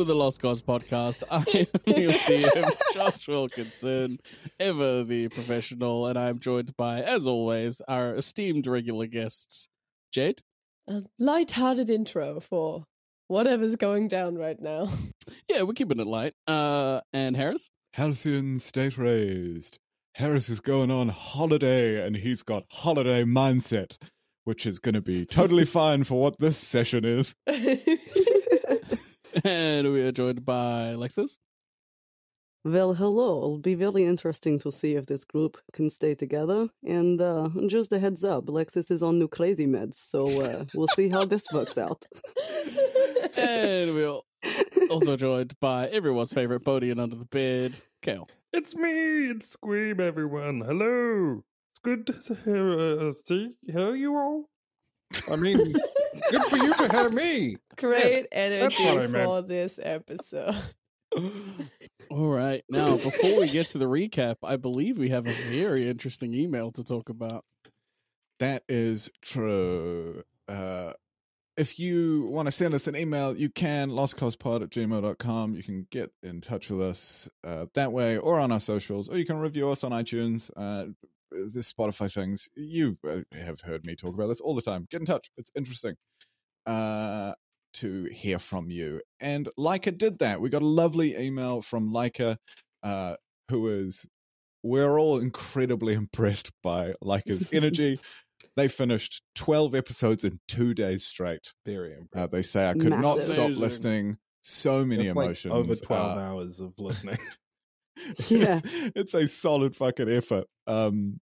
Welcome to the Lost Koz podcast. I am your DM, Josh Wilkinson, ever the professional, and I'm joined by, as always, our esteemed regular guests, Jade. A light-hearted intro for whatever's going down right now. Yeah, we're keeping it light. Uh, and Harris. Halcyon state raised. Harris is going on holiday and he's got holiday mindset, which is going to be totally fine for what this session is. And we are joined by Lexis. Well, hello. It'll be very interesting to see if this group can stay together. And uh, just a heads up, Lexis is on new crazy meds, so uh, we'll see how this works out. And we're also joined by everyone's favorite Bodian under the bed, Kael. It's me. It's Squeeb, everyone. Hello. It's good to hear, uh, see, hear you all. I mean, good for you to hear me. Great that's energy what meant. for this episode. All right. Now, before we get to the recap, I believe we have a very interesting email to talk about. That is true. Uh, if you want to send us an email, you can, lostkozpod at gmail.com. You can get in touch with us uh, that way or on our socials, or you can review us on iTunes. Uh, the Spotify things. You uh, have heard me talk about this all the time. Get in touch. It's interesting uh, to hear from you. And Leica did that. We got a lovely email from Leica, uh, who is, we're all incredibly impressed by Leica's energy. they finished 12 episodes in two days straight. Very Uh, impressive. they say, I could not stop listening. So many It's like emotions. over 12 Uh, hours of listening. Yeah. it's, it's a solid fucking effort. Um,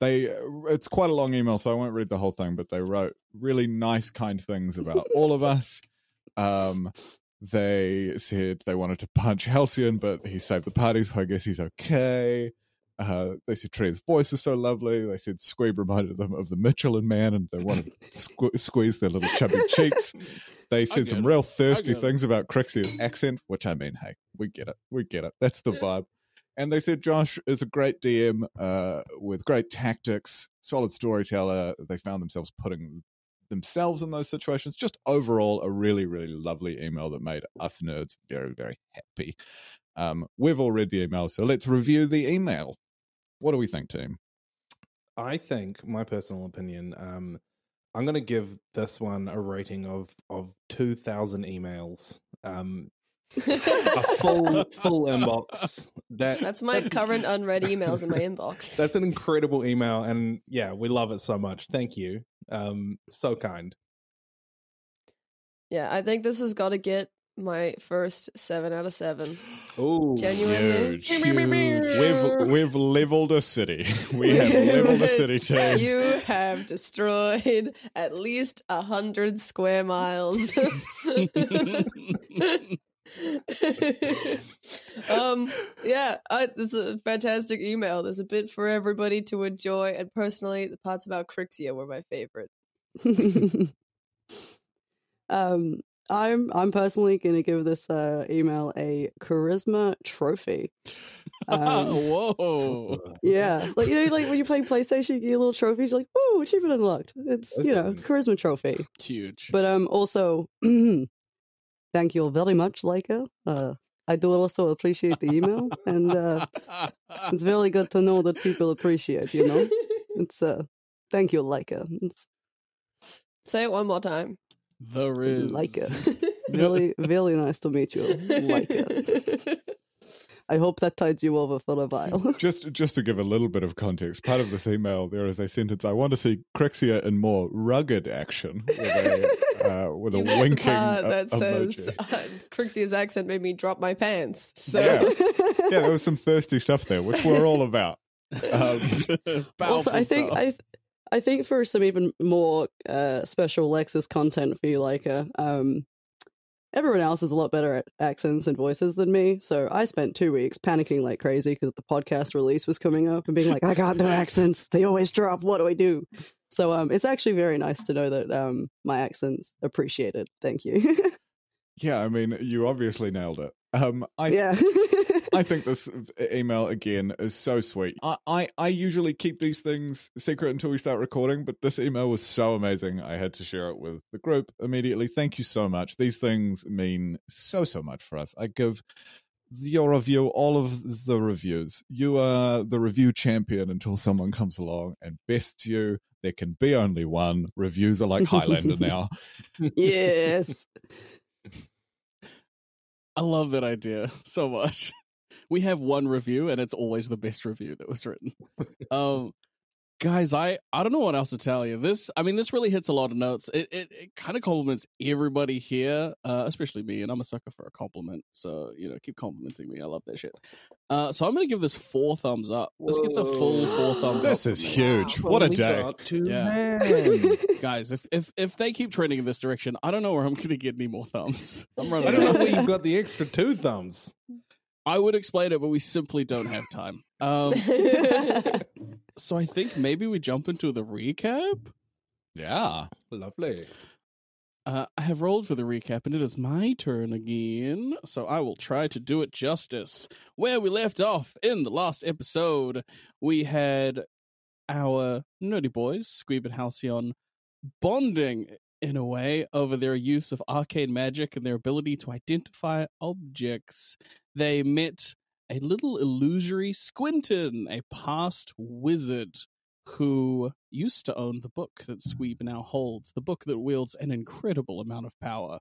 they it's quite a long email, so I won't read the whole thing. But they wrote really nice, kind things about all of us. Um, they said they wanted to punch Halcyon, but he saved the party, so I guess he's okay. Uh, they said Tria's voice is so lovely. They said Squeeb reminded them of the Michelin Man, and they wanted to sque- squeeze their little chubby cheeks. They said some it. real thirsty get it. things about Crixia's accent, which I mean, hey, we get it. We get it. That's the vibe. And they said Josh is a great DM uh, with great tactics, solid storyteller. They found themselves putting themselves in those situations. Just overall, a really, really lovely email that made us nerds very, very happy. Um, we've all read the email, so let's review the email. What do we think, team? I think, my personal opinion, um, I'm going to give this one a rating of, of 2,000 emails. Um, a full full inbox. That That's my current unread emails in my inbox. That's an incredible email, and yeah, we love it so much. Thank you. Um, so kind. Yeah, I think this has got to get my first seven out of seven. Oh, Genuinely. Huge, huge. We've we've leveled a city. We have leveled a city, team. You have destroyed at least a hundred square miles. um yeah I, this is a fantastic email there's a bit for everybody to enjoy and personally the parts about crixia were my favorite um, I'm I'm personally going to give this uh, email a charisma trophy. Um, Whoa. yeah, like you know, like when you play PlayStation, you get little trophies. You're like, "Woo, achievement unlocked!" It's That's you know, nice. charisma trophy. Huge. But um, also, thank you very much, Leica. Uh, I do also appreciate the email, and uh, it's very good to know that people appreciate. You know, it's uh, thank you, Leica. It's say it one more time the Riz. Leica. Really, really nice to meet you, Leica. I hope that tides you over for a while. Just just to give a little bit of context, part of this email there is a sentence. I want to see Crixia in more rugged action with a, uh, with a winking part e- that says emoji. uh, Crixia's accent made me drop my pants so Yeah. yeah, there was some thirsty stuff there, which we're all about. Um, also, I think stuff. I, th- I think for some even more uh, special Lexis content for you, Leica, um, everyone else is a lot better at accents and voices than me. So I spent two weeks panicking like crazy because the podcast release was coming up and being like, I got no accents. They always drop. What do I do? So um, it's actually very nice to know that um, my accents appreciated. Thank you. yeah, I mean, you obviously nailed it. Um, I yeah. I think this email again is so sweet. I, I I usually keep these things secret until we start recording, but this email was so amazing. I had to share it with the group immediately. Thank you so much. These things mean so so much for us. I give your review all of the reviews. You are the review champion until someone comes along and bests you. There can be only one. Reviews are like Highlander now. yes. I love that idea so much. We have one review, and it's always the best review that was written. Um, guys, I I don't know what else to tell you. This, I mean, this really hits a lot of notes. It it, it kind of compliments everybody here, uh, especially me, and I'm a sucker for a compliment. So you know, keep complimenting me. I love that shit. Uh, so I'm gonna give this four thumbs up. This gets a full four thumbs This up. This is from me. huge. What a day. Yeah. guys. If if if they keep trending in this direction, I don't know where I'm gonna get any more thumbs. I'm running. I don't know where you've got the extra two thumbs. I would explain it, but we simply don't have time. Um, so I think maybe we jump into the recap. Yeah. Lovely. Uh, I have rolled for the recap, and it is my turn again. So I will try to do it justice. Where we left off in the last episode, we had our nerdy boys, Squeeb and Halcyon, bonding in a way over their use of arcane magic and their ability to identify objects. They met a little illusory Squinton, a past wizard who used to own the book that Squeeb now holds, the book that wields an incredible amount of power.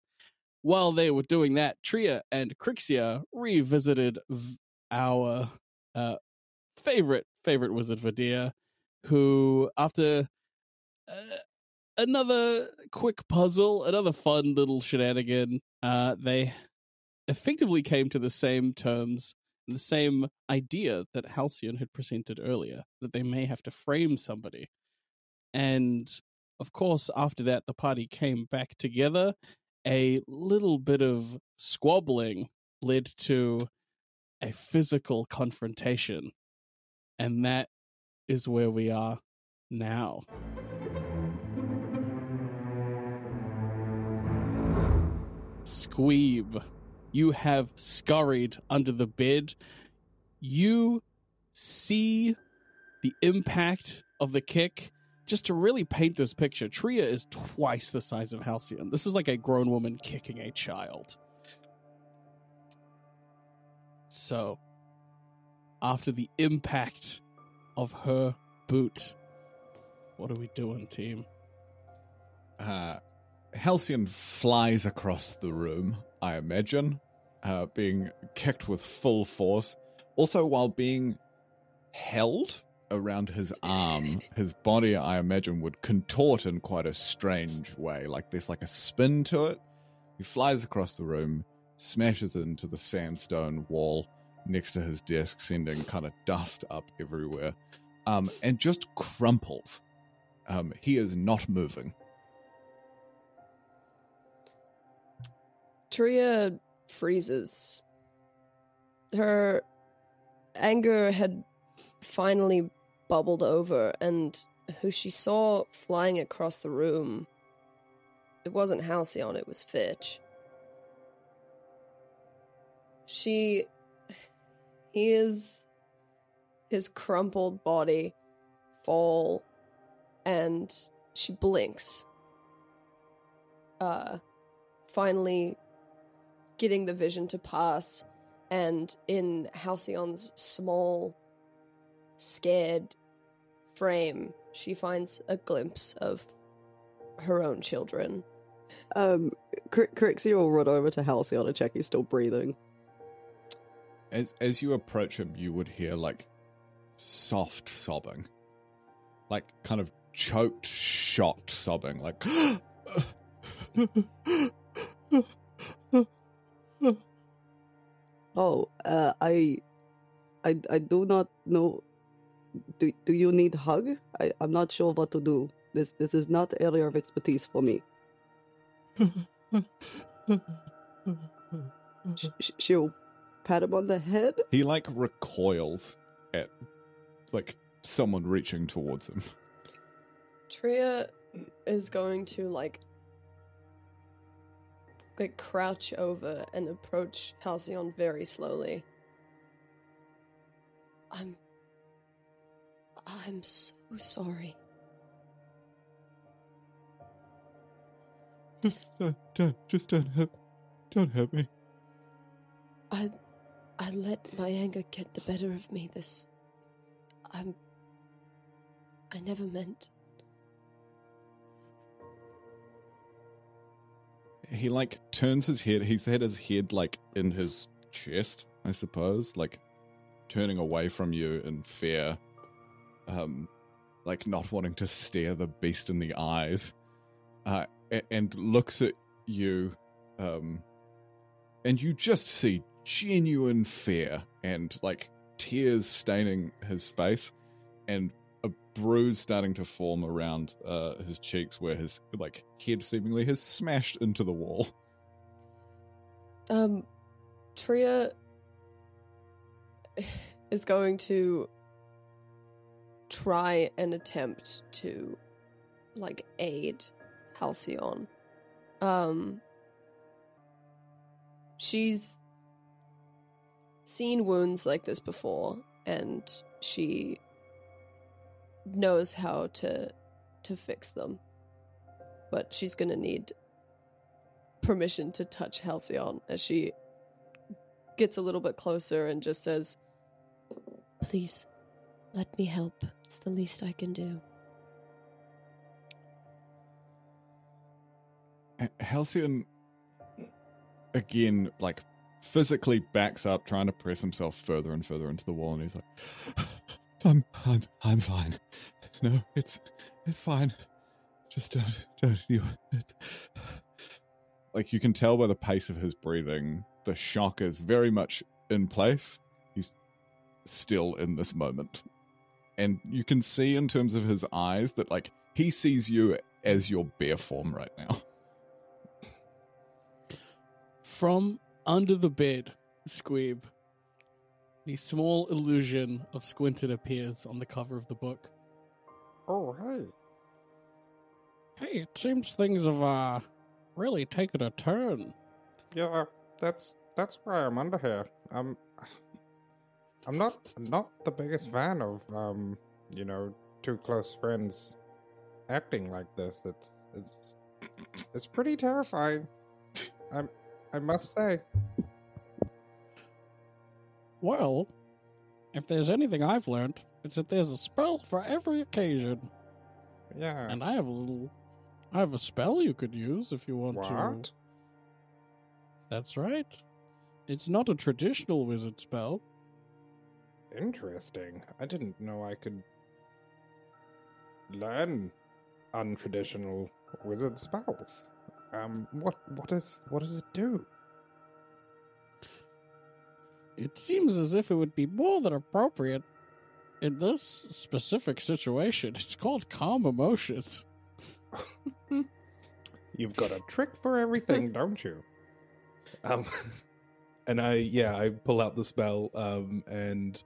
While they were doing that, Tria and Crixia revisited our uh, favorite favorite wizard Vadir, who after uh, another quick puzzle, another fun little shenanigan, uh, they effectively came to the same terms the same idea that Halcyon had presented earlier that they may have to frame somebody. And of course, after that, the party came back together. A little bit of squabbling led to a physical confrontation. And that is where we are now. Squeeb, you have scurried under the bed. You see the impact of the kick. Just to really paint this picture, Tria is twice the size of Halcyon. This is like a grown woman kicking a child. So, after the impact of her boot, what are we doing, team? Uh, Halcyon flies across the room, I imagine, uh, being kicked with full force. Also, while being held around his arm, his body, I imagine, would contort in quite a strange way. Like there's like a spin to it. He flies across the room, smashes into the sandstone wall next to his desk, sending kind of dust up everywhere, um, and just crumples. Um, he is not moving. Tria freezes. Her anger had finally bubbled over, and who she saw flying across the room, it wasn't Halcyon, it was Fitch. She hears his crumpled body fall, and she blinks. Uh, finally getting the vision to pass, and in Halcyon's small, scared frame, she finds a glimpse of her own children. Um, Cri- Crixie will run over to Halcyon to check he's still breathing. As as you approach him, you would hear like soft sobbing, like kind of choked, shocked sobbing, like. Oh, uh, I, I, I do not know. Do Do you need hug? I, I'm not sure what to do. This This is not area of expertise for me. Sh- sh- she'll pat him on the head. he like recoils at like someone reaching towards him. Tria is going to like like crouch over and approach Halcyon very slowly. I'm. I'm so sorry. Just don't, don't just don't hurt, don't hurt me. I. I let my anger get the better of me. This. I'm. I never meant. He like turns his head. He's had his head like in his chest, I suppose, like turning away from you in fear, um, like not wanting to stare the beast in the eyes, uh, and looks at you, um, and you just see genuine fear and like tears staining his face, and bruise starting to form around uh, his cheeks where his like head seemingly has smashed into the wall. Um, Tria is going to try and attempt to, like, aid Halcyon. Um, she's seen wounds like this before, and she knows how to to fix them. But she's gonna need permission to touch Halcyon as she gets a little bit closer and just says, Please, let me help. It's the least I can do. Halcyon again like physically backs up trying to press himself further and further into the wall and he's like i'm i'm i'm fine. No it's it's fine. Just don't don't you it's like you can tell by the pace of his breathing the shock is very much in place. He's still in this moment. And you can see in terms of his eyes that like he sees you as your bare form right now. From under the bed, Squeeb, the small illusion of Squinton appears on the cover of the book. Oh, hey. Hey, it seems things have uh, really taken a turn. Yeah, that's that's why I'm under here. I'm I'm not not the biggest fan of um, you know, two close friends acting like this. It's it's it's pretty terrifying. I'm I must say. Well, if there's anything I've learned, it's that there's a spell for every occasion. Yeah. And I have a little. I have a spell you could use if you want to. What? That's right. It's not a traditional wizard spell. Interesting. I didn't know I could learn untraditional wizard spells. Um, what what is what does it do? It seems as if it would be more than appropriate in this specific situation. It's called calm emotions. You've got a trick for everything, don't you? Um, and I yeah I pull out the spell um and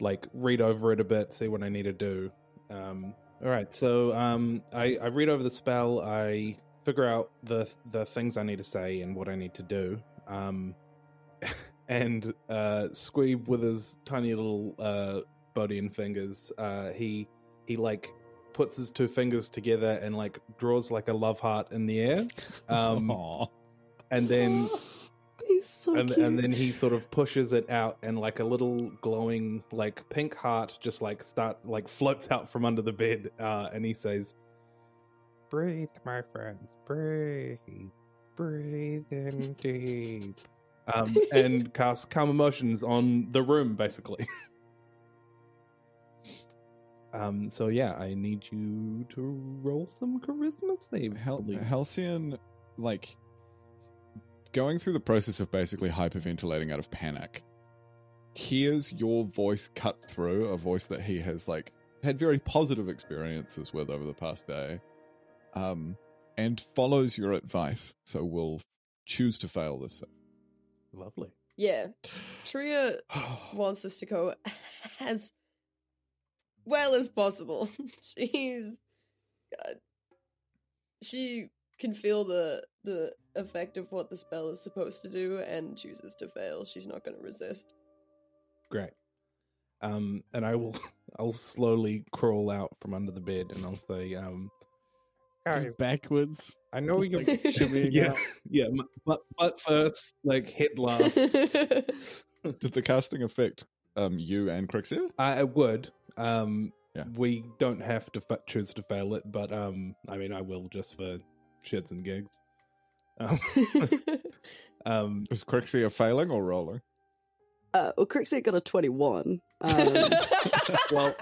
like read over it a bit, see what I need to do. Um, all right, so um I I read over the spell, I figure out the the things I need to say and what I need to do. Um, and uh, Squeeb with his tiny little uh Bodian fingers, uh, he he like puts his two fingers together and like draws like a love heart in the air. Um, and then He's so and, cute. and then he sort of pushes it out and like a little glowing like pink heart just like start like floats out from under the bed uh and he says breathe my friends breathe breathe in deep um and cast calm emotions on the room basically um so yeah i need you to roll some charisma saves Hal- please. Halcyon, like, going through the process of basically hyperventilating out of panic, hears your voice cut through a voice that he has, like, had very positive experiences with over the past day, um, and follows your advice. So we'll choose to fail this. Lovely Yeah. Tria wants us to go as well as possible. She's God, she can feel the the effect of what the spell is supposed to do and chooses to fail. She's not going to resist. Great. Um, and I will, I'll slowly crawl out from under the bed, and I'll say, um, guys, Just backwards. I know you're Shimmying yeah, out. yeah, but but first, like head last. Did the casting affect um you and Crixia? I, I would. Um, Yeah. we don't have to fa- choose to fail it, but um, I mean, I will just for shits and gigs. Um, um, Is Crixia failing or rolling? Uh, well, Crixie got a 21. Um, well,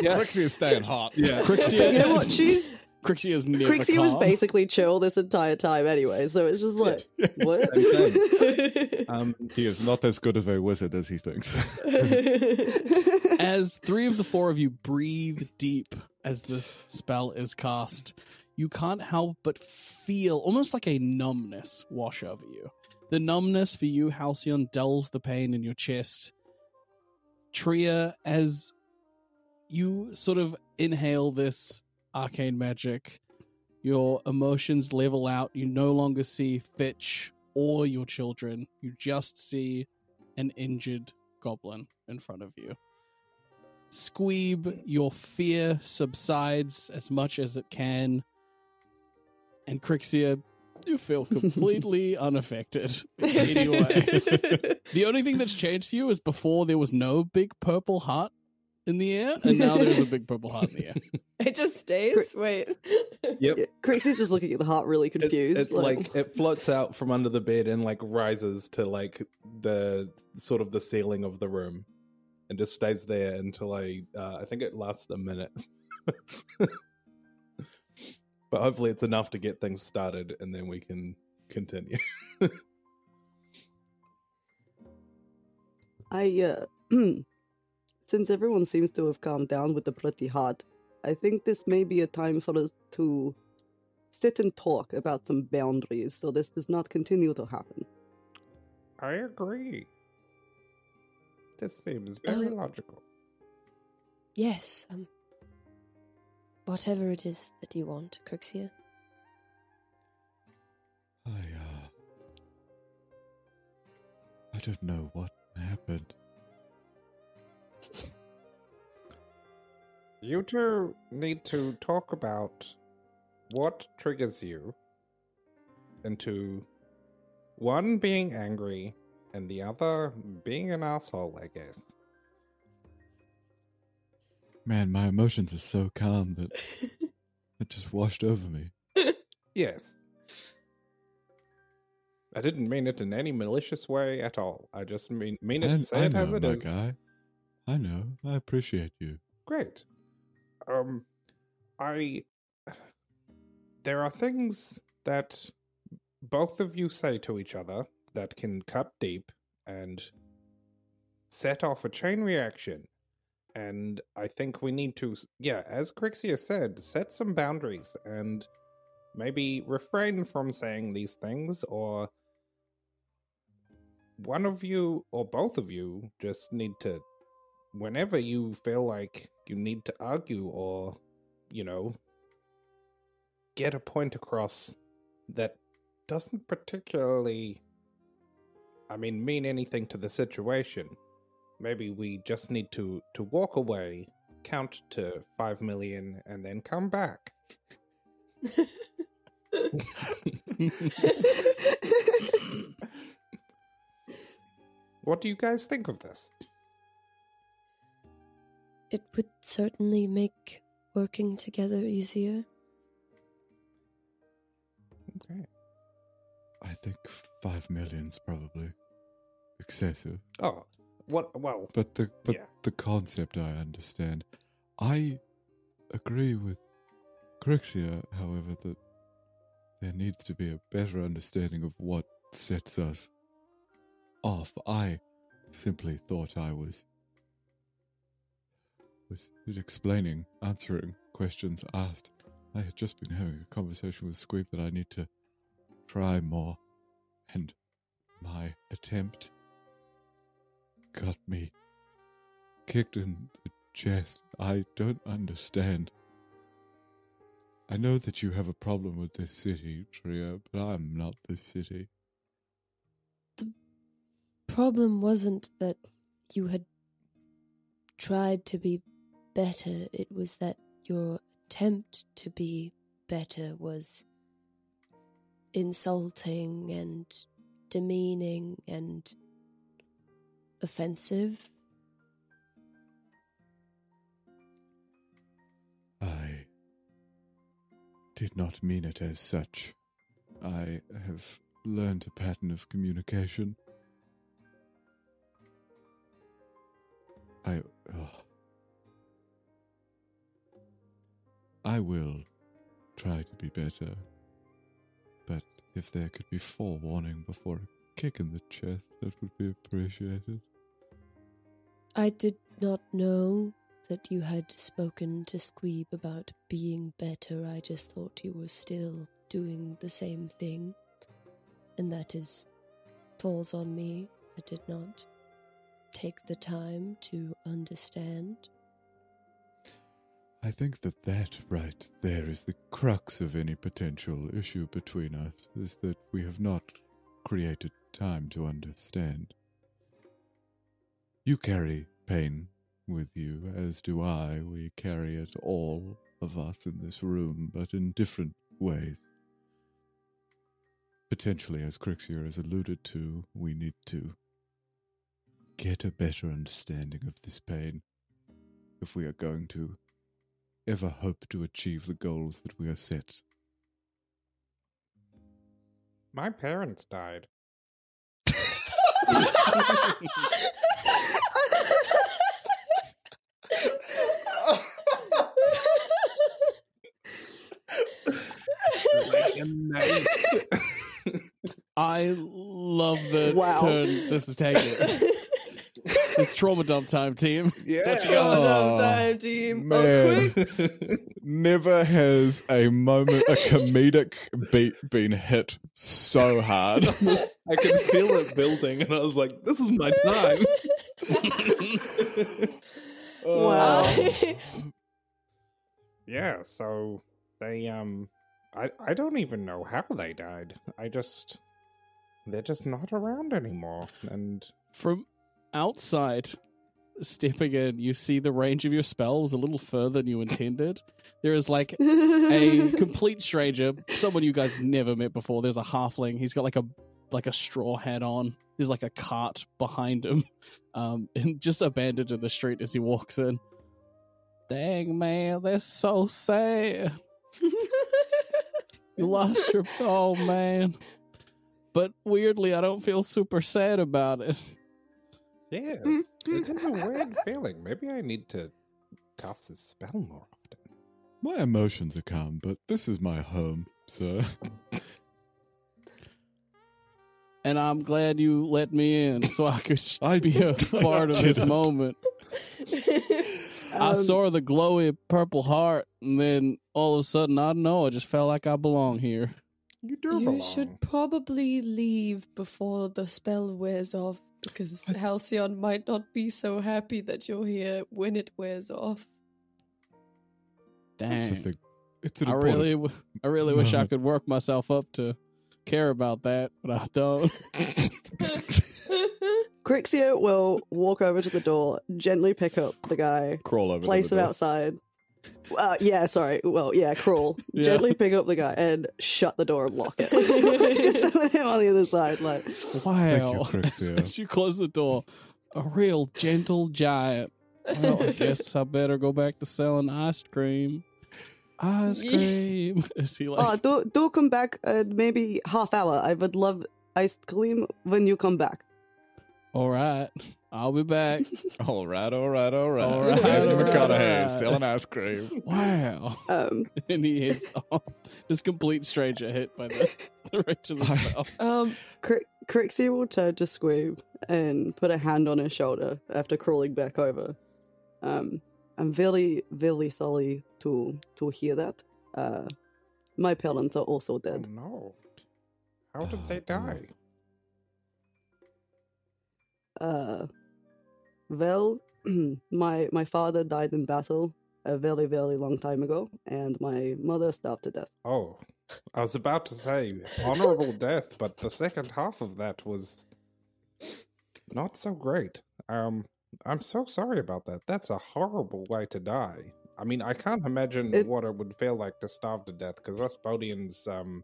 yeah, Crixia's staying hot. yeah. Crixia you know what? She's Crixie is never Crixie was basically chill this entire time anyway, so it's just like, what? Um, He is not as good of a wizard as he thinks. As three of the four of you breathe deep as this spell is cast, you can't help but feel almost like a numbness wash over you. The numbness for you, Halcyon, dulls the pain in your chest. Tria, as you sort of inhale this arcane magic, your emotions level out. You no longer see Fitch or your children. You just see an injured goblin in front of you. Squeeb, your fear subsides as much as it can. And Crixia, you feel completely unaffected in any way. The only thing that's changed for you is before there was no big purple heart in the air, and now there's a big purple heart in the air. it just stays. Wait. Yep. Yeah, Crixie's just looking at the heart really It, confused. it, like it floats out from under the bed and like rises to like the sort of the ceiling of the room, and just stays there until I uh, I think it lasts a minute. but hopefully it's enough to get things started, and then we can continue. I, uh, since everyone seems to have calmed down with the pretty heart, I think this may be a time for us to sit and talk about some boundaries so this does not continue to happen. I agree. This seems very logical. yes. Um. Whatever it is that you want, Crixia. I uh I don't know what happened. You two need to talk about what triggers you into one being angry and the other being an asshole, I guess. Man, my emotions are so calm that it just washed over me. Yes. I didn't mean it in any malicious way at all. I just mean mean it I, and say I it know, as it my is. guy. I know. I appreciate you. Great. Um, I. There are things that both of you say to each other that can cut deep and set off a chain reaction. And I think we need to, yeah, as Crixia said, set some boundaries and maybe refrain from saying these things, or one of you or both of you just need to whenever you feel like you need to argue or, you know, get a point across that doesn't particularly, I mean, mean anything to the situation, maybe we just need to to walk away, count to five million, and then come back. What do you guys think of this? It would certainly make working together easier. Okay. I think five million's probably excessive. Oh, what? Well, But the but Yeah. the concept I understand. I agree with Crixia, however, that there needs to be a better understanding of what sets us off. I simply thought I was was explaining, answering questions asked. I had just been having a conversation with Squeeb that I need to try more, and my attempt got me kicked in the chest. I don't understand. I know that you have a problem with this city, Tria, but I'm not this city. The problem wasn't that you had tried to be better. It was that your attempt to be better was insulting and demeaning and offensive. I did not mean it as such. I have learned a pattern of communication. I. oh. I will try to be better. But if there could be forewarning before a kick in the chest, that would be appreciated. I did not know that you had spoken to Squeeb about being better. I just thought you were still doing the same thing. And that is falls on me. I did not take the time to understand. I think that that right there is the crux of any potential issue between us, is that we have not created time to understand. You carry pain with you, as do I. We carry it, all of us in this room, but in different ways. Potentially, as Crixia has alluded to, we need to get a better understanding of this pain if we are going to ever hope to achieve the goals that we are set. My parents died. Like a knife. I love the Wow. turn this is taking. it's trauma dump time, team. yeah. What you got? Oh, time, team. man. quick. Never has a moment, a comedic beat been hit so hard. I could feel it building, and I was like, "This is my time." Oh. yeah. So they um, I I don't even know how they died. I just they're just not around anymore, and From outside, stepping in, you see the range of your spell a little further than you intended. There is like a complete stranger, someone you guys never met before. There's a halfling. He's got like a like a straw hat on. There's like a cart behind him, um, and just abandoned in the street as he walks in. Dang man, that's so sad. You lost your oh man. But weirdly, I don't feel super sad about it. Yes, it is a weird feeling. Maybe I need to cast this spell more often. My emotions are calm, but this is my home, so And I'm glad you let me in so I could I be a part of this didn't. moment. I Um, saw the glowy purple heart, and then all of a sudden, I don't know, I just felt like I belong here. You do you belong. should probably leave before the spell wears off because Halcyon might not be so happy that you're here when it wears off. that's the Dang. thing. It's an I important- really, w- I really wish I could work myself up to care about that, but I don't. Crixia will walk over to the door, gently pick up the guy, crawl over. place the him outside. Uh, yeah, sorry. Well, yeah, crawl. Yeah. Gently pick up the guy and shut the door and lock it. Just with him on the other side, like. Wow. Crixia. As you close the door, a real gentle giant. Well, I guess I better go back to selling ice cream. Ice Yeah. cream. Is he like? Oh, do do come back. Uh, maybe half hour. I would love ice cream when you come back. All right, I'll be back. All right, all right, all right. All right, Andy all right, McConaughey all right. selling ice cream. Wow. Um, and he hits off. This complete stranger hit by the, the reach of the I- spell. Um, Cri- Crixie will turn to Squeeb and put a hand on his shoulder after crawling back over. Um, I'm very, very sorry to to hear that. Uh, my parents are also Oh dead. no! How did Oh, they die? Uh, well, my my father died in battle a very, very long time ago, and my mother starved to death. Oh, I was about to say honorable death, but the second half of that was not so great. Um, I'm so sorry about that. That's a horrible way to die. I mean, I can't imagine It- what it would feel like to starve to death because us Bodians um,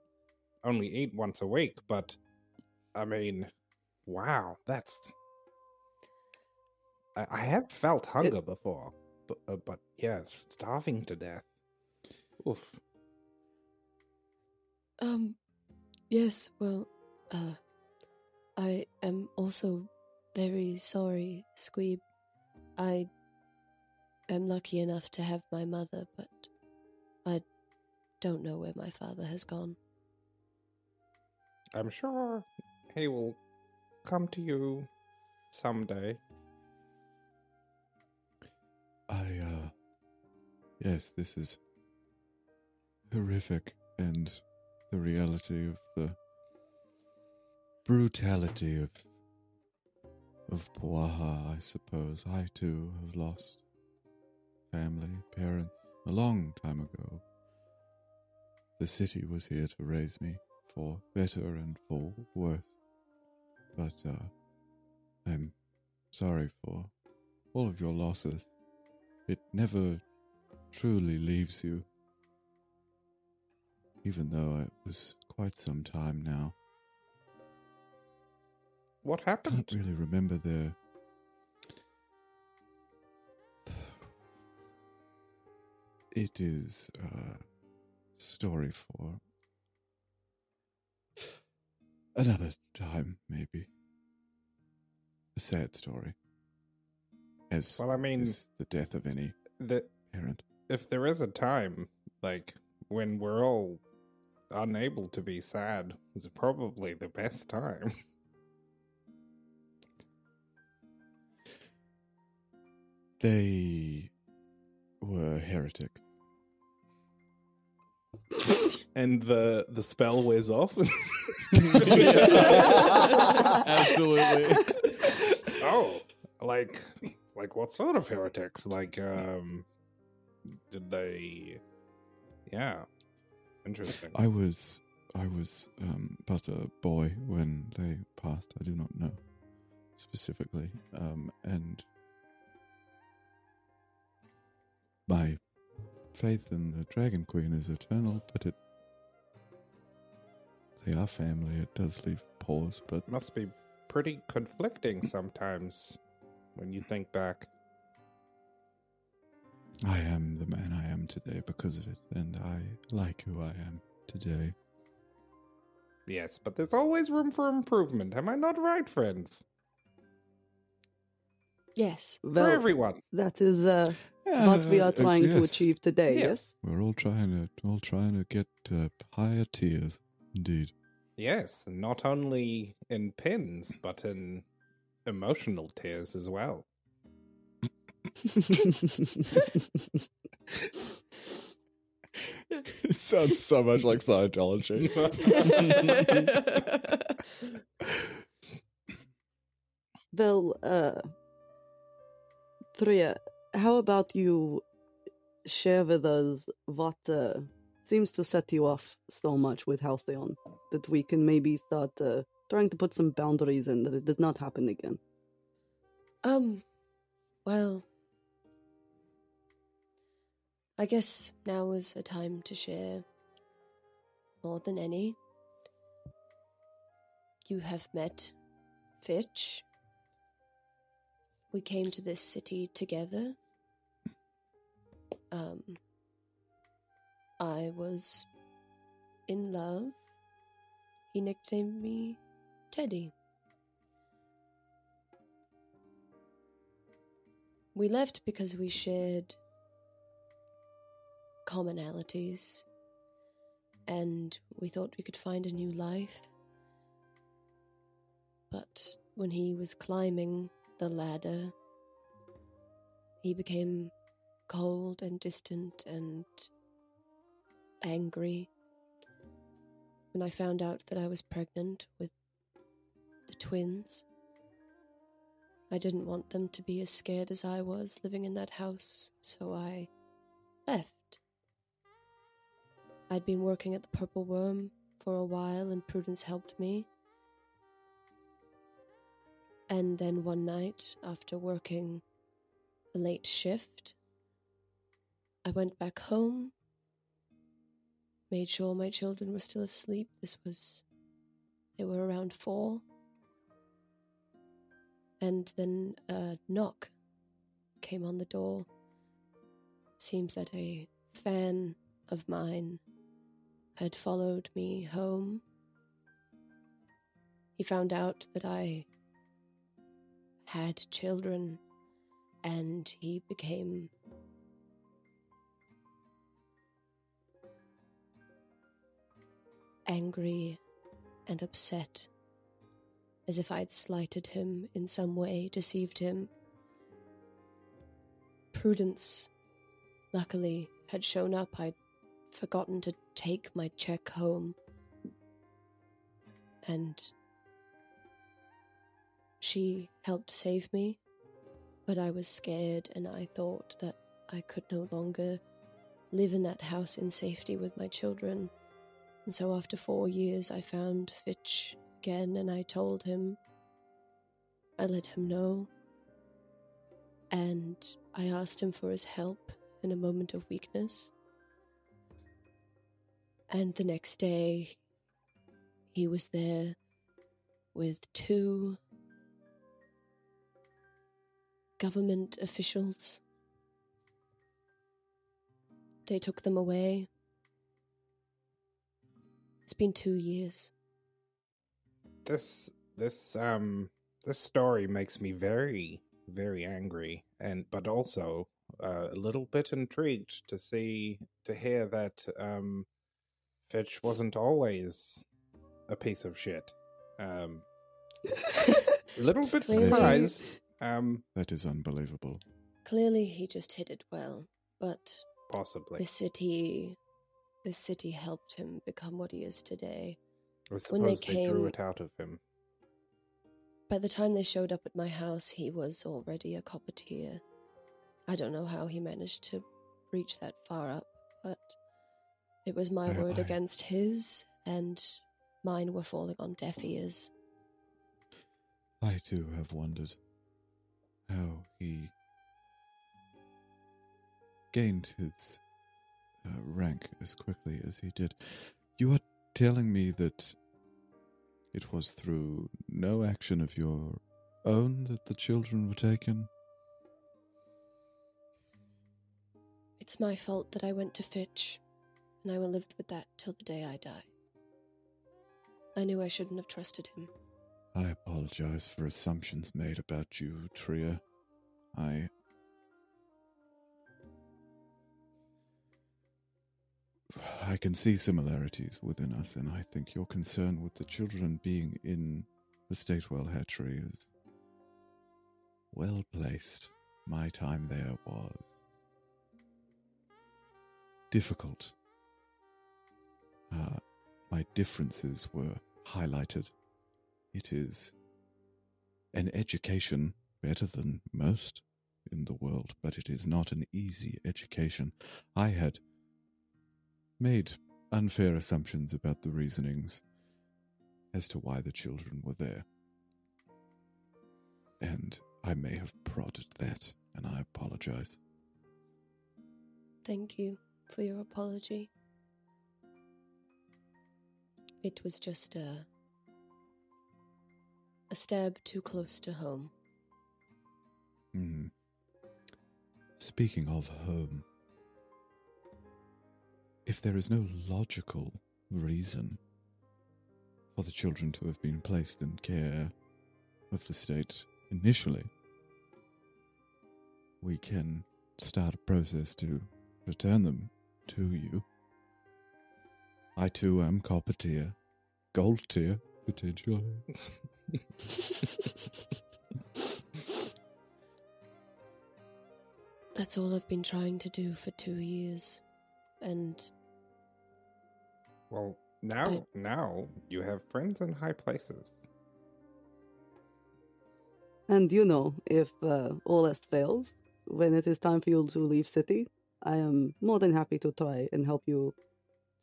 only eat once a week. But I mean, wow, that's. I, I have felt hunger before, but uh, but yes, starving to death. Oof. Um, yes, well, uh, I am also very sorry, Squeeb. I am lucky enough to have my mother, but I don't know where my father has gone. I'm sure he will come to you someday. I, uh, yes, this is horrific and the reality of the brutality of of Puaha, I suppose. I too have lost family, parents, a long time ago. The city was here to raise me for better and for worse. But, uh, I'm sorry for all of your losses. It never truly leaves you. Even though it was quite some time now. What happened? I can't really remember the. It is a story for another time, maybe. A sad story. As Well, I mean, is the death of any the, parent. if there is a time like when we're all unable to be sad, is probably the best time. They were heretics. and the the spell wears off. Absolutely. oh, like like what sort of heretics? Like um did they Yeah. Interesting. I was I was um, but a boy when they passed. I do not know specifically, um, and my faith in the Dragon Queen is eternal. But it they are family. It does leave pause, but must be pretty conflicting sometimes when you think back. I am the man I am today because of it, and I like who I am today. Yes, but there's always room for improvement. Am I not right, friends? Yes. For everyone. that is uh, what we Uh, are uh, trying to achieve today, Yes. yes? We're all trying to all trying to get uh, higher tiers, indeed. Yes, not only in pins, but in emotional tears as well. it sounds so much like Scientology. well, uh, Tria, how about you share with us what uh, seems to set you off so much with Halcyon that we can maybe start uh, trying to put some boundaries in that it does not happen again? Um, well, I guess now is a time to share more than any. You have met Fitch. We came to this city together. Um, I was in love. He nicknamed me Teddy. We left because we shared commonalities and we thought we could find a new life. But when he was climbing the ladder, he became cold and distant and angry. When I found out that I was pregnant with twins, I didn't want them to be as scared as I was living in that house, so I left. I'd been working at the Purple Worm for a while, and Prudence helped me. And then one night, after working a late shift, I went back home, made sure my children were still asleep. This was, they were around four. And then a knock came on the door. Seems that a fan of mine had followed me home. He found out that I had children and he became angry and upset as if I'd slighted him in some way, deceived him. Prudence, luckily, had shown up. I'd forgotten to take my check home. And she helped save me, but I was scared and I thought that I could no longer live in that house in safety with my children. And so after four years, I found Fitch again and I told him. I let him know. And I asked him for his help in a moment of weakness. And the next day, he was there with two government officials. They took them away. It's been two years. This this um this story makes me very very angry and but also uh, a little bit intrigued to see to hear that um Fitch wasn't always a piece of shit. Um a little bit Clearly- surprised. Um That is unbelievable. Clearly, he just hid it well, but possibly. the city, the city helped him become what he is today. I when they suppose they, drew came- it out of him. By the time they showed up at my house, he was already a copper tier. I don't know how he managed to reach that far up, but it was my I- word I- against his, and mine were falling on deaf ears. I too have wondered how he gained his uh, rank as quickly as he did. You are telling me that it was through no action of your own that the children were taken? It's my fault that I went to Fitch, and I will live with that till the day I die. I knew I shouldn't have trusted him. I apologize for assumptions made about you, Tria. I. I can see similarities within us, and I think your concern with the children being in the Statewell hatchery is well placed. My time there was difficult. Uh, my differences were highlighted. It is an education better than most in the world, but it is not an easy education. I had made unfair assumptions about the reasonings as to why the children were there. And I may have prodded that, and I apologize. Thank you for your apology. It was just a a stab too close to home. Hmm. Speaking of home, if there is no logical reason for the children to have been placed in care of the state initially, we can start a process to return them to you. I too am copper tier, gold tier, potentially. That's all I've been trying to do for two years. And Well, now I- now you have friends in high places. And you know, if uh, all else fails, when it is time for you to leave city, I am more than happy to try and help you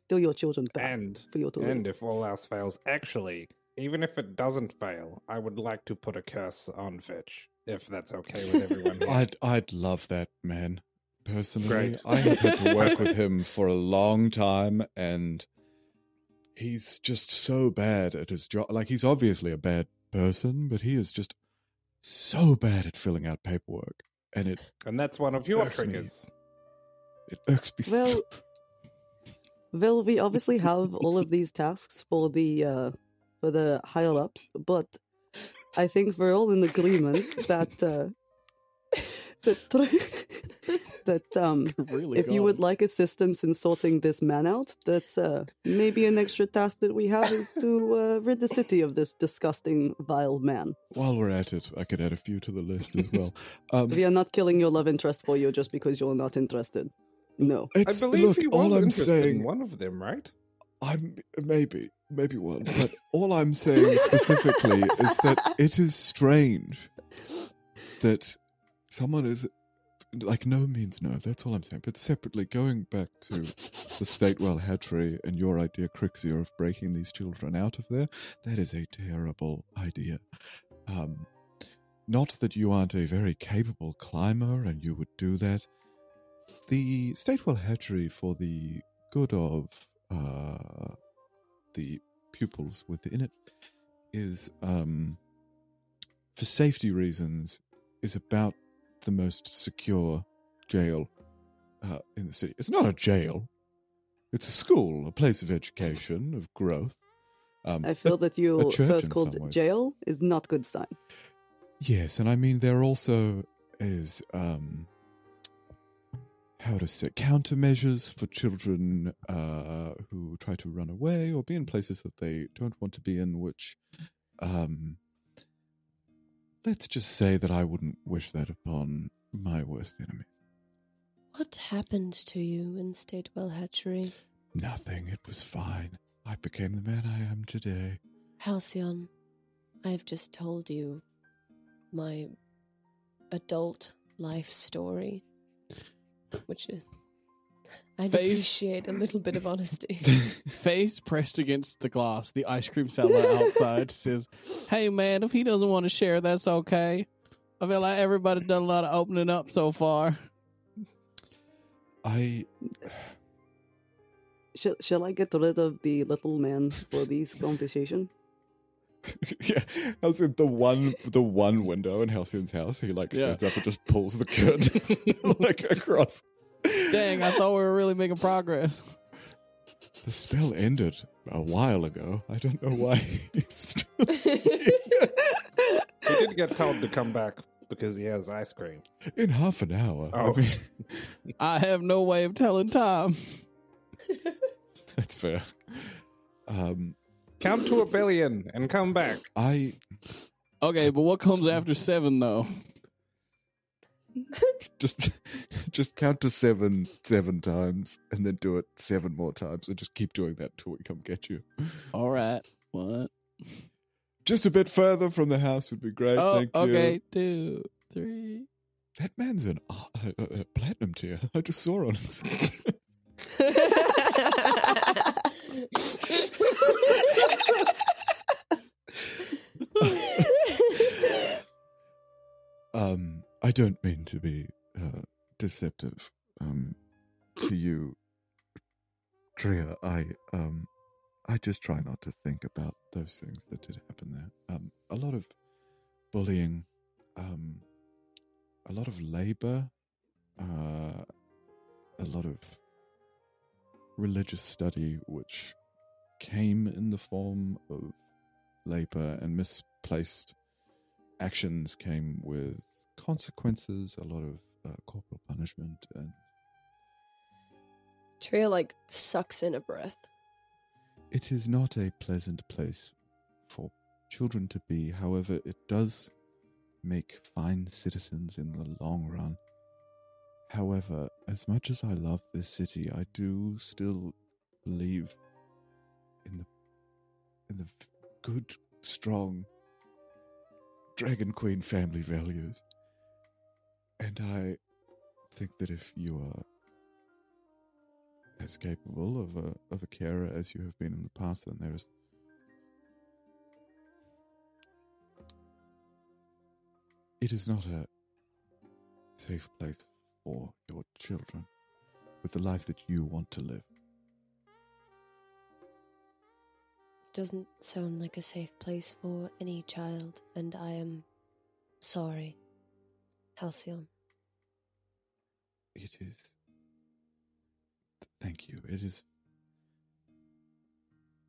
steal your children back And for you to and leave. if all else fails, actually even if it doesn't fail, I would like to put a curse on Fitch, if that's okay with everyone. I'd I'd love that man. Personally, Great. I have had to work with him for a long time, and he's just so bad at his job. Like he's obviously a bad person, but he is just so bad at filling out paperwork, and it and that's one of your Irks me. triggers. it irks me. Well, so. Well, we obviously have all of these tasks for the uh, for the higher ups, but I think we're all in agreement that uh, that that um really if you would like assistance in sorting this man out, that uh, maybe an extra task that we have is to uh, rid the city of this disgusting, vile man. While we're at it, I could add a few to the list as well. Um, We are not killing your love interest for you just because you're not interested. No. it's, I believe look, he was all I'm saying, in one of them, right? I'm maybe maybe one, but all I'm saying specifically is that it is strange that someone is like no means no. That's all I'm saying. But separately, going back to the Statewell hatchery and your idea, Crixia, of breaking these children out of there, that is a terrible idea. Um, not that you aren't a very capable climber and you would do that. The Statewell hatchery, for the good of uh, the pupils within it, is um, for safety reasons, is about the most secure jail uh, in the city. It's not a jail. It's a school, a place of education, of growth. Um, I feel that you first called jail is not good sign. Yes, and I mean there also is um how to say countermeasures for children uh who try to run away or be in places that they don't want to be in which um let's just say that I wouldn't wish that upon my worst enemy. What happened to you in Statewell Hatchery? Nothing, it was fine. I became the man I am today. Halcyon, I've just told you my adult life story, which is, I'd Face- appreciate a little bit of honesty. face pressed against the glass, the ice cream seller outside says, Hey man, if he doesn't want to share, that's okay. I feel like everybody done a lot of opening up so far. I Shall, shall I get rid of the little man for this conversation? yeah, Halcyon, the one the one window in Halcyon's house, he like Yeah. stands up and just pulls the curtain like across. Dang, I thought we were really making progress. The spell ended a while ago. I don't know why. he's still- He didn't get told to come back because he has ice cream. in half an hour. Oh. I mean, I have no way of telling time. that's fair. Um, Count to a billion and come back. I Okay, but what comes after seven though? just just count to seven seven times, and then do it seven more times, and just keep doing that till we come get you. All right. What? Just a bit further from the house would be great. Oh, Thank you. okay. Two, three. That man's an uh, uh, uh, platinum tier. I just saw on his. um, I don't mean to be uh, deceptive um, to you, Tria. I um, I just try not to think about those things that did happen there. Um, a lot of bullying, um, a lot of labor, uh, a lot of religious study, which came in the form of labor and misplaced actions came with consequences, a lot of uh, corporal punishment, and Tria like sucks in a breath. it is not a pleasant place for children to be. However, it does make fine citizens in the long run. However, as much as I love this city, I do still believe in the in the good, strong Dragon Queen family values. And I think that if you are as capable of a of a carer as you have been in the past, then there is it is not a safe place for your children with the life that you want to live. It doesn't sound like a safe place for any child, and I am sorry. Halcyon. It is. Thank you. It is.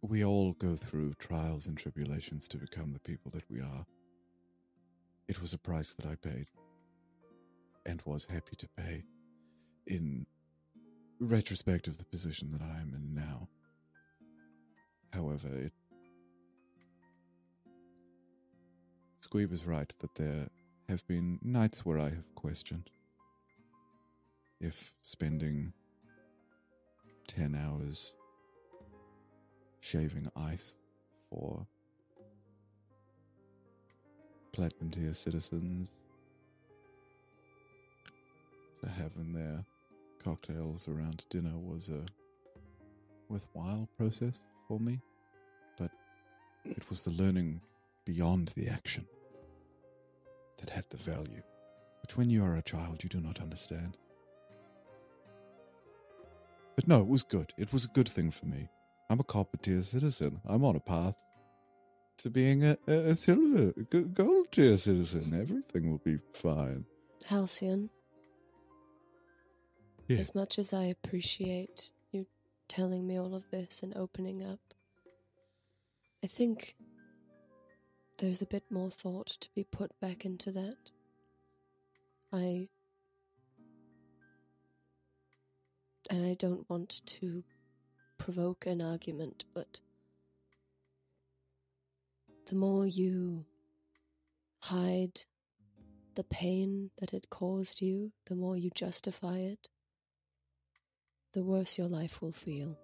We all go through trials and tribulations to become the people that we are. It was a price that I paid and was happy to pay in retrospect of the position that I am in now. However, it. Squeeb is right that there have been nights where I have questioned if spending 10 hours shaving ice for platinum tier citizens to have in their cocktails around dinner was a worthwhile process for me, but it was the learning beyond the action that had the value, which when you are a child you do not understand. But no, it was good. It was a good thing for me. I'm a copper tier citizen. I'm on a path to being a, a, a silver, gold tier citizen. Everything will be fine. Halcyon, Yeah. as much as I appreciate you telling me all of this and opening up, I think there's a bit more thought to be put back into that. I. And I don't want to provoke an argument, but the more you hide the pain that it caused you, the more you justify it, the worse your life will feel.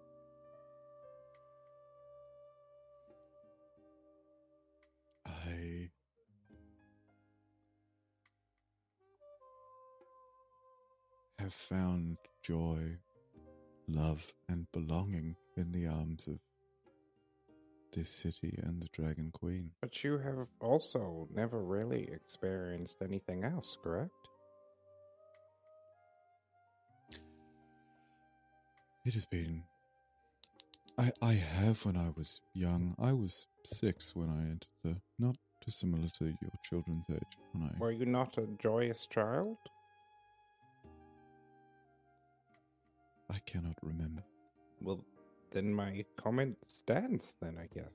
Have found joy, love, and belonging in the arms of this city and the Dragon Queen. But you have also never really experienced anything else, correct? It has been. I I have when I was young. I was six when I entered the. Not dissimilar to your children's age when I. Were you not a joyous child? I cannot remember. Well, then my comment stands, then, I guess.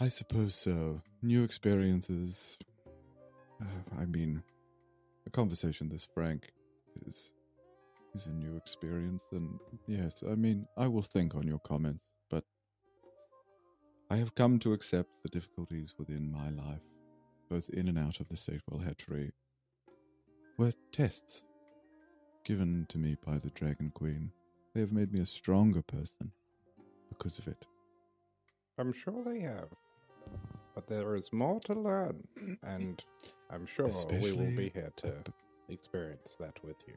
I suppose so. New experiences. Uh, I mean, a conversation this frank is is a new experience, and yes, I mean, I will think on your comments, but I have come to accept the difficulties within my life, both in and out of the Statewell hatchery, were tests given to me by the Dragon Queen. They have made me a stronger person because of it. I'm sure they have. But there is more to learn, and I'm sure we will be here to experience that with you.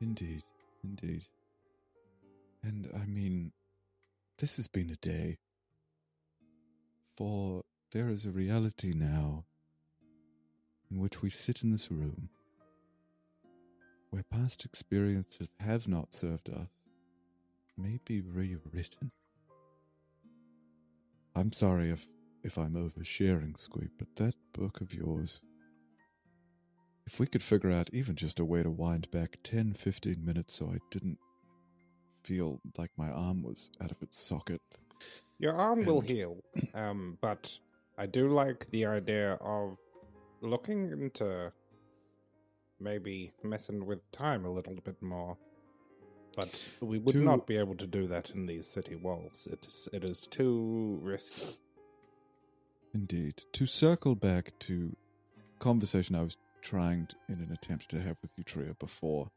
Indeed, indeed. And I mean, this has been a day. For there is a reality now in which we sit in this room where past experiences have not served us may be rewritten. I'm sorry if if I'm oversharing, Squeeb, but that book of yours if we could figure out even just a way to wind back 10, 15 minutes so I didn't feel like my arm was out of its socket. Your arm will heal, um, but I do like the idea of looking into maybe messing with time a little bit more. But we would To- not be able to do that in these city walls. It's it is too risky. Indeed. To circle back to conversation I was trying to, in an attempt to have with you, Tria, before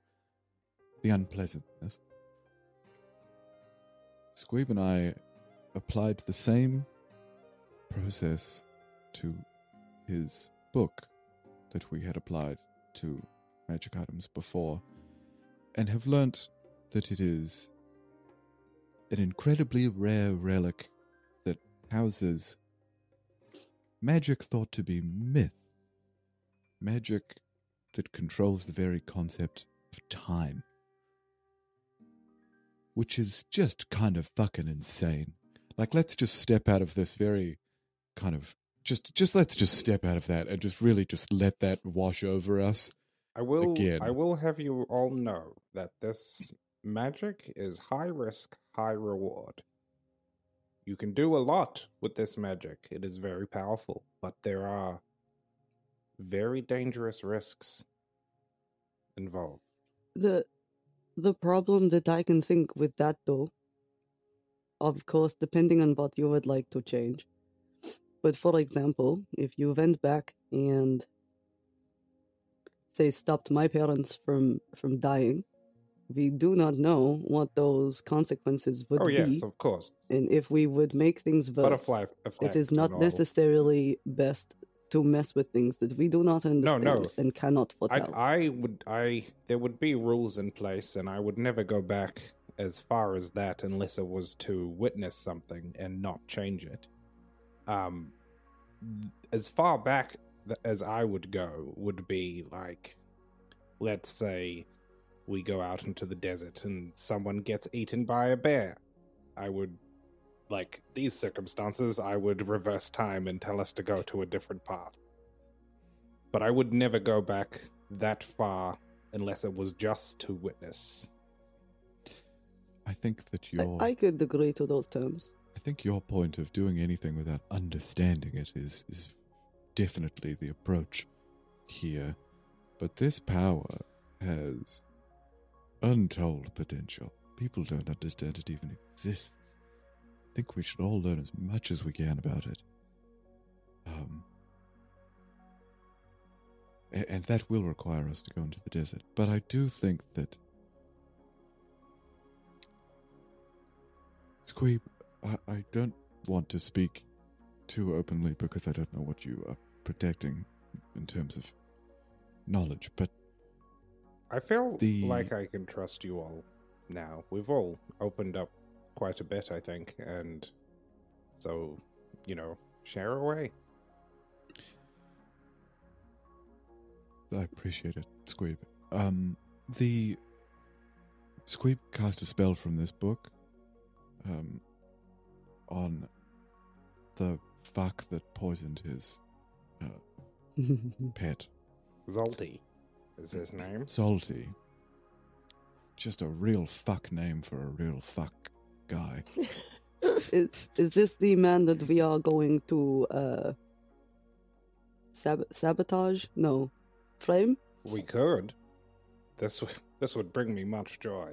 the unpleasantness. Squeeb and I applied the same process to his book that we had applied to magic items before, and have learnt that it is an incredibly rare relic that houses magic thought to be myth. Magic that controls the very concept of time. Which is just kind of fucking insane. Like, let's just step out of this very kind of just just let's just step out of that and just really just let that wash over us. I will Again. I will have you all know that this magic is high risk, high reward. You can do a lot with this magic. It is very powerful, but there are very dangerous risks involved. The the problem that I can think with that though, of course, depending on what you would like to change. But for example, if you went back and say stopped my parents from from dying, we do not know what those consequences oh, would oh be, Oh yes, of course. and if we would make things worse. It is not necessarily best to mess with things that we do not understand no. and cannot I, foretell. I would I there would be rules in place and I would never go back as far as that unless it was to witness something and not change it. Um as far back as I would go would be like let's say we go out into the desert and someone gets eaten by a bear. I would like these circumstances I would reverse time and tell us to go to a different path but I would never go back that far unless it was just to witness. I think that I, I could agree to those terms. I think your point of doing anything without understanding it is is definitely the approach here. But this power has untold potential. People don't understand it even exists. I think we should all learn as much as we can about it. Um, and that will require us to go into the desert. But I do think that Squeeb, I, I don't want to speak too openly because I don't know what you are protecting in terms of knowledge, but I feel The- like I can trust you all now. We've all opened up quite a bit, I think, and so, you know, share away. I appreciate it, Squeeb. Um, the Squeeb cast a spell from this book, um, on the fuck that poisoned his uh, pet, Zolty is his name. Salty. Just a real fuck name for a real fuck guy. is, is this the man that we are going to uh sab- sabotage? No, flame. We could. This w- this would bring me much joy.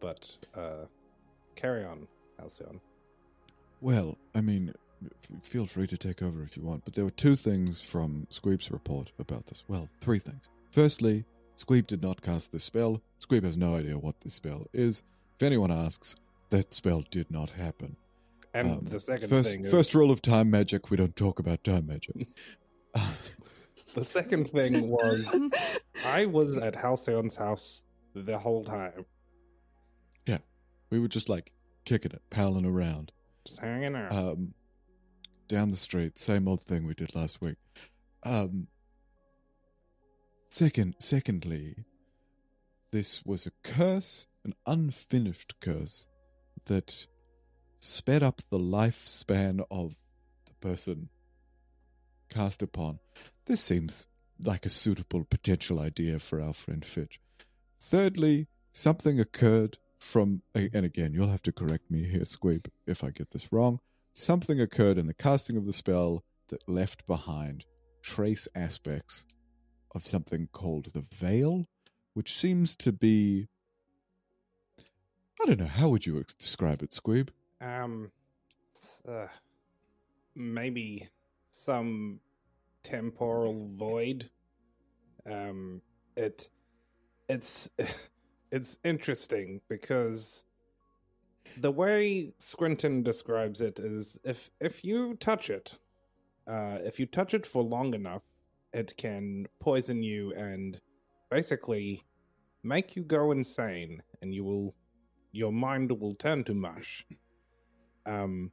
But uh carry on, Halcyon. Well, I mean, feel free to take over if you want, but there were two things from Squeeb's report about this. Well, three things. Firstly, Squeeb did not cast this spell. Squeeb has no idea what this spell is. If anyone asks, that spell did not happen. And Um, the second first, thing is first rule of time magic: we don't talk about time magic. the second thing was I was at Halcyon's house the whole time, Yeah. we were just like kicking it, palling around. Just hanging out. um, down the street. Same old thing we did last week. Um, second, secondly, this was a curse, an unfinished curse that sped up the lifespan of the person cast upon. This seems like a suitable potential idea for our friend Fitch. Thirdly, something occurred from, and again, you'll have to correct me here, Squeeb, if I get this wrong. Something occurred in the casting of the spell that left behind trace aspects of something called the Veil, which seems to be. I don't know, how would you describe it, Squeeb? Um, uh, maybe some temporal void. Um, it, it's, it's interesting because the way Squinton describes it is if if you touch it, uh, if you touch it for long enough, it can poison you and basically make you go insane, and you will, your mind will turn to mush. Um,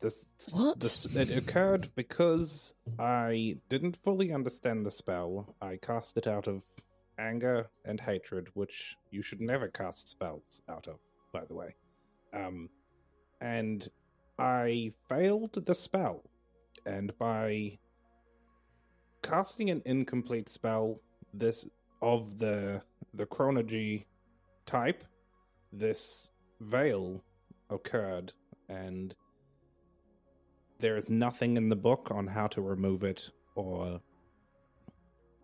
This What? This, it occurred because I didn't fully understand the spell. I cast it out of anger and hatred, which you should never cast spells out of, by the way. Um, and I failed the spell, and by casting an incomplete spell, this of the the chronology type, this veil occurred, and there is nothing in the book on how to remove it or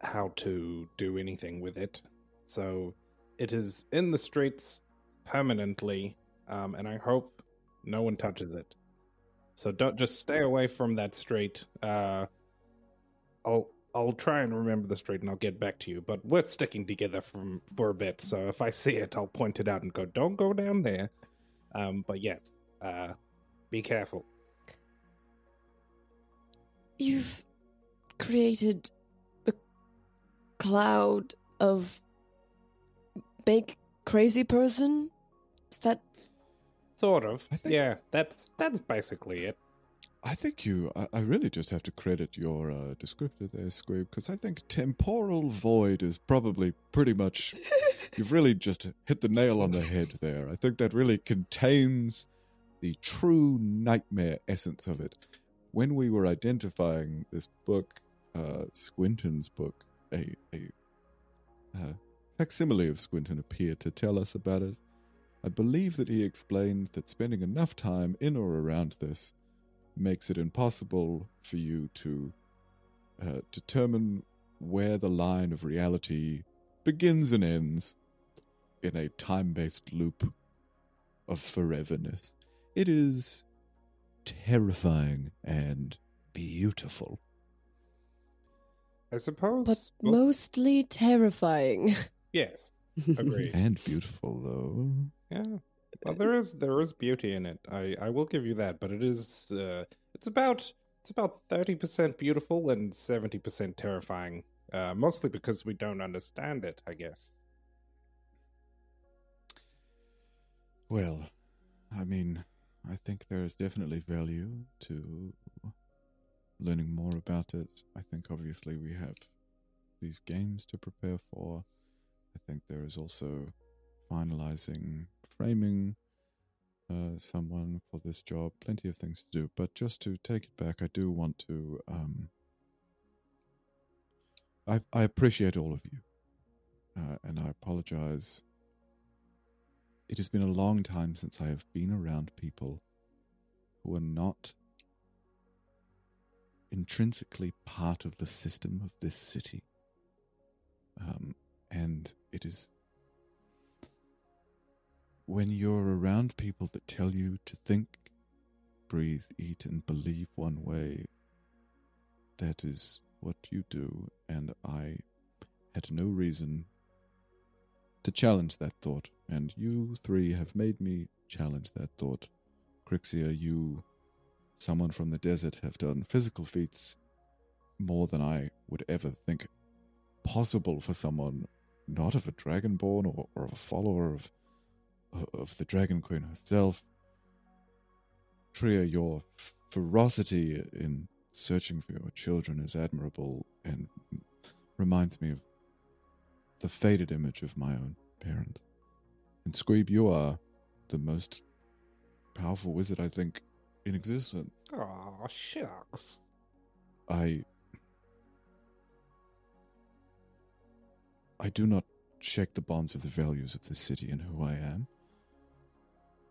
how to do anything with it. So it is in the streets permanently, um, and I hope no one touches it. So don't just stay away from that street. Uh, I'll I'll try and remember the street and I'll get back to you. But we're sticking together from for a bit, so if I see it, I'll point it out and go, "Don't go down there." Um, but yes, uh, be careful. You've created cloud of big crazy person? Is that Sort of. Think- Yeah, that's that's basically it. I think you. I, I really just have to credit your uh, descriptor there, Squeeb, because I think temporal void is probably pretty much. you've really just hit the nail on the head there. I think that really contains the true nightmare essence of it. When we were identifying this book, uh, Squinton's book, a a facsimile of Squinton appeared to tell us about it. I believe that he explained that spending enough time in or around this makes it impossible for you to uh, determine where the line of reality begins and ends in a time based loop of foreverness. It is terrifying and beautiful. I suppose. but well, mostly terrifying? yes, agreed. And beautiful, though. yeah. Well, there is there is beauty in it. I I will give you that, but it is uh, it's about it's about thirty percent beautiful and seventy percent terrifying. Uh, mostly because we don't understand it, I guess. Well, I mean, I think there is definitely value to learning more about it. I think obviously we have these games to prepare for. I think there is also finalizing framing uh, someone for this job. Plenty of things to do. But just to take it back, I do want to. Um, I I appreciate all of you, uh, and I apologize it has been a long time since I have been around people who are not intrinsically part of the system of this city. Um, and it is when you're around people that tell you to think, breathe, eat, and believe one way, that is what you do. And I had no reason to challenge that thought, and you three have made me challenge that thought. Crixia, you, someone from the desert, have done physical feats more than I would ever think possible for someone not of a dragonborn or, or a follower of of the Dragon Queen herself. Tria, your ferocity in searching for your children is admirable and reminds me of the faded image of my own parent. And Squeeb, you are the most powerful wizard I think in existence. Oh shucks. I I do not shake the bonds of the values of this city and who I am.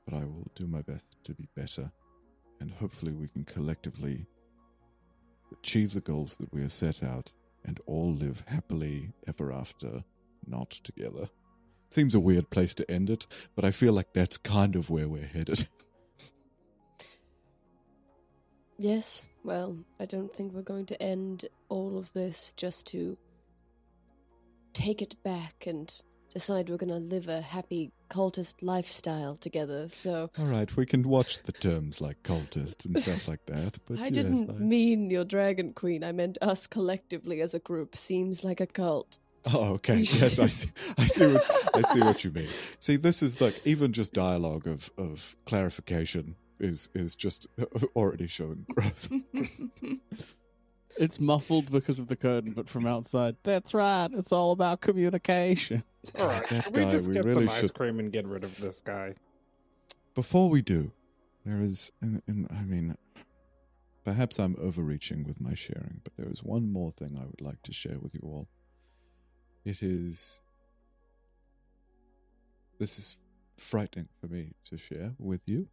But I will do my best to be better, and hopefully we can collectively achieve the goals that we have set out and all live happily ever after, not together. Seems a weird place to end it, but I feel like that's kind of where we're headed. yes. Well, I don't think we're going to end all of this just to take it back and decide we're going to live a happy cultist lifestyle together. So All right, we can watch the terms like cultist and stuff like that. But I yes, didn't I- mean your dragon queen. I meant us collectively as a group. Seems like a cult. Oh, okay. Yes, I see. I see what I see what you mean. See, this is like even just dialogue of of clarification is is just already showing growth. It's muffled because of the curtain, but from outside, that's right. It's all about communication. All right, That should we guy, just we get really some ice should- cream and get rid of this guy? Before we do, there is, and, and I mean, perhaps I'm overreaching with my sharing, but there is one more thing I would like to share with you all. It is. This is frightening for me to share with you.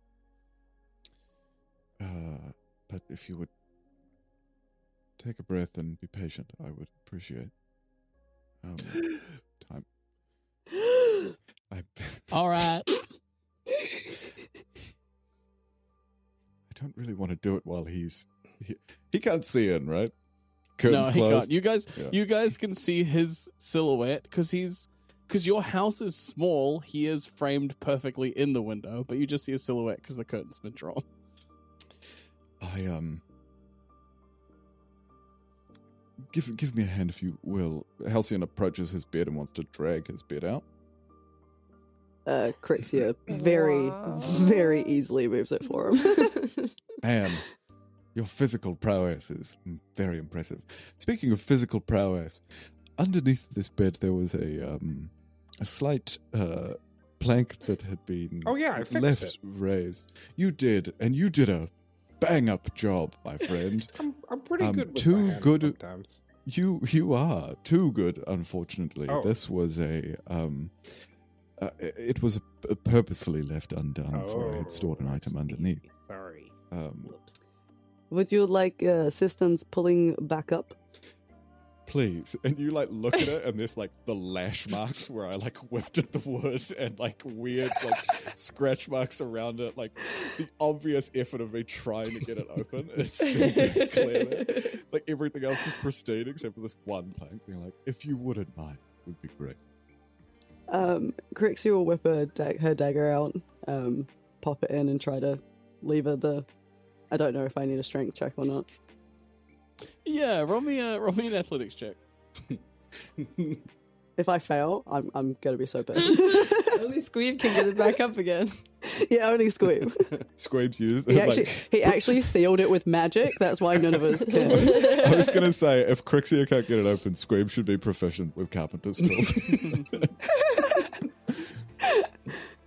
Uh, but if you would take a breath and be patient, I would appreciate. Um, time. I. All right. I don't really want to do it while he's he, he can't see in, right? no, Curtains he closed. can't. You guys, Yeah. you guys can see his silhouette because he's because your house is small. He is framed perfectly in the window, but you just see a silhouette because the curtain's been drawn. I um give give me a hand if you will. Halcyon approaches his bed and wants to drag his bed out. Uh, Crixia very, Wow. very easily moves it for him. Man, your physical prowess is very impressive. Speaking of physical prowess, underneath this bed there was a um a slight uh plank that had been Oh, yeah, I fixed left it. raised. You did, and you did a bang up job, my friend. I'm, I'm pretty Um, good with too my hands good- sometimes. You you are too good. Unfortunately, Oh. this was a um, uh, it was a, purposefully left undone for I had stored an Oh, item underneath. Sorry. Um, Whoops. Would you like uh, assistance pulling back up? Please, and you like look at it, and there's like the lash marks where I like whipped at the wood, and like weird like scratch marks around it, like the obvious effort of me trying to get it open is still very clear. Like everything else is pristine except for this one plank. Being like, if you wouldn't mind, would be great. Um, Crixia will whip her, dag- her dagger out, um, pop it in, and try to lever the. I don't know if I need a strength check or not. Yeah, roll me a roll me an athletics check. If I fail, I'm I'm gonna be so pissed. Only Squeeb can get it back up again. yeah, only Squeeb. Squeeb's used. He like- actually he actually sealed it with magic. That's why none of us can. I was gonna say if Crixia can't get it open, Squeeb should be proficient with carpenter's tools.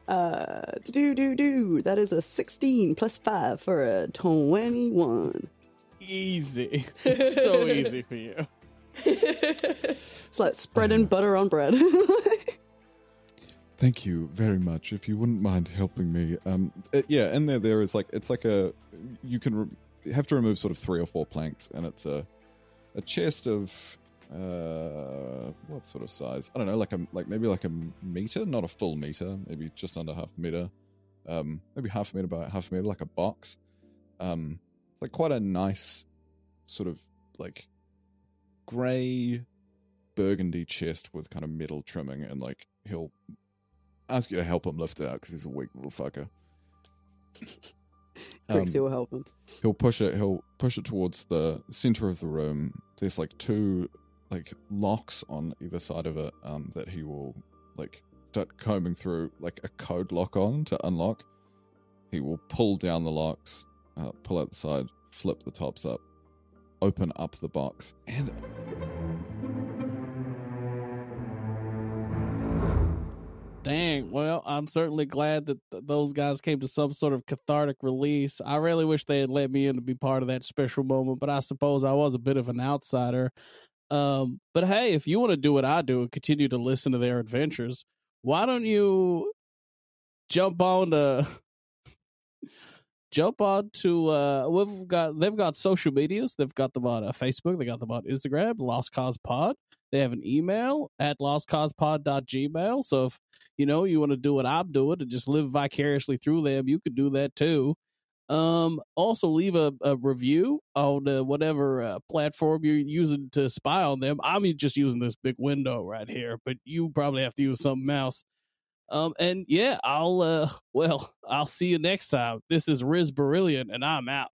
Uh, do do do. That is a 16 plus five for a 21. Easy, it's so easy for you. It's like spreading Uh. butter on bread. Thank you very much. If you wouldn't mind helping me, um, it- yeah, in there there is like it's like a you can re- have to remove sort of three or four planks, and it's a a chest of uh what sort of size? I don't know, like a like maybe like a meter, not a full meter, maybe just under half a meter, um, maybe half a meter by half a meter, like a box. Um, it's like quite a nice sort of like grey burgundy chest with kind of metal trimming, and like he'll ask you to help him lift it out because he's a weak little fucker. Um, Crixia will help him. he'll push it. He'll push it towards the center of the room. There's like two like locks on either side of it um, that he will like start combing through like a code lock on to unlock. He will pull down the locks, uh, pull out the side, flip the tops up, open up the box, and Dang. Well, I'm certainly glad that th- those guys came to some sort of cathartic release. I really wish they had let me in to be part of that special moment, but I suppose I was a bit of an outsider. Um, but hey, if you want to do what I do and continue to listen to their adventures, why don't you jump on to jump on to uh we've got they've got social medias. They've got them on uh, Facebook, they got them on Instagram, Lost Koz Pod. They have an email at lostkozpod.gmail. So if you know you want to do what I'm doing and just live vicariously through them, you could do that too. Um, also leave a, a review on uh, whatever uh, platform you're using to spy on them. I'm just using this big window right here, but you probably have to use something else. Um, and yeah, I'll uh, well, I'll see you next time. This is Riz Berillion, and I'm out.